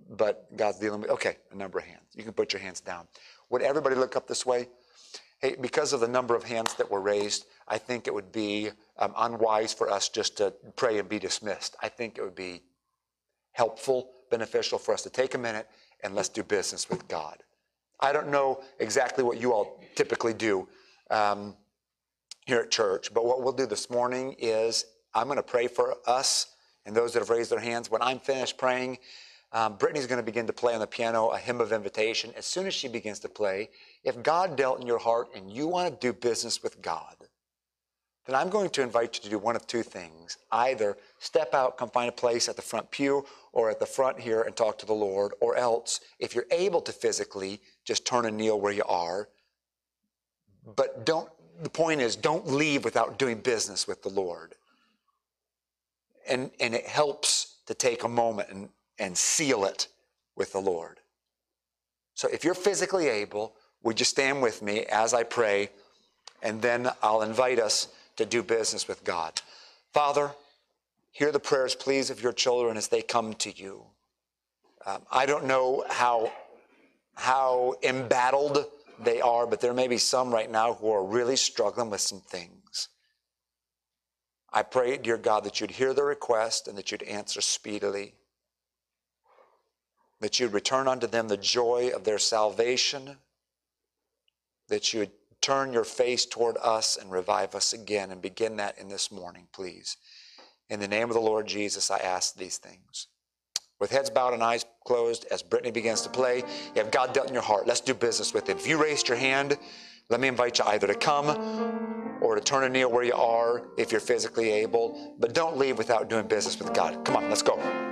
but God's dealing with? Okay, a number of hands. You can put your hands down. Would everybody look up this way? Hey, because of the number of hands that were raised, I think it would be um, unwise for us just to pray and be dismissed. I think it would be helpful, beneficial for us to take a minute and let's do business with God. I don't know exactly what you all typically do um, here at church, but what we'll do this morning is I'm going to pray for us and those that have raised their hands. When I'm finished praying, um, Brittany's going to begin to play on the piano a hymn of invitation. As soon as she begins to play, if God dealt in your heart and you want to do business with God, then I'm going to invite you to do one of two things. Either step out, come find a place at the front pew or at the front here and talk to the Lord, or else, if you're able to physically, just turn and kneel where you are. But don't, the point is, don't leave without doing business with the Lord. And, and it helps to take a moment and and seal it with the Lord. So if you're physically able, would you stand with me as I pray? And then I'll invite us to do business with God. Father, hear the prayers, please, of your children as they come to you. Um, I don't know how, how embattled they are, but there may be some right now who are really struggling with some things. I pray, dear God, that you'd hear the request and that you'd answer speedily that you'd return unto them the joy of their salvation, that you would turn your face toward us and revive us again and begin that in this morning, please. In the name of the Lord Jesus, I ask these things. With heads bowed and eyes closed, as Brittany begins to play, you have God dealt in your heart. Let's do business with it. If you raised your hand, let me invite you either to come or to turn a kneel where you are if you're physically able, but don't leave without doing business with God. Come on, let's go.